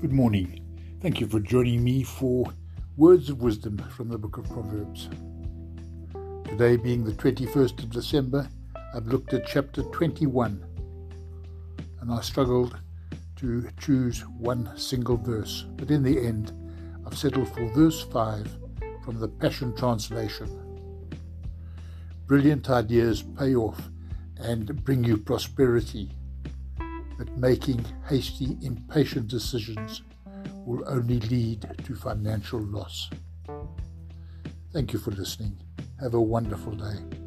Good morning. Thank you for joining me for Words of Wisdom from the Book of Proverbs. Today, being the 21st of December, I've looked at chapter 21 and I struggled to choose one single verse, but in the end, I've settled for verse 5 from the Passion Translation. Brilliant ideas pay off and bring you prosperity but making hasty, impatient decisions will only lead to financial loss. Thank you for listening. Have a wonderful day.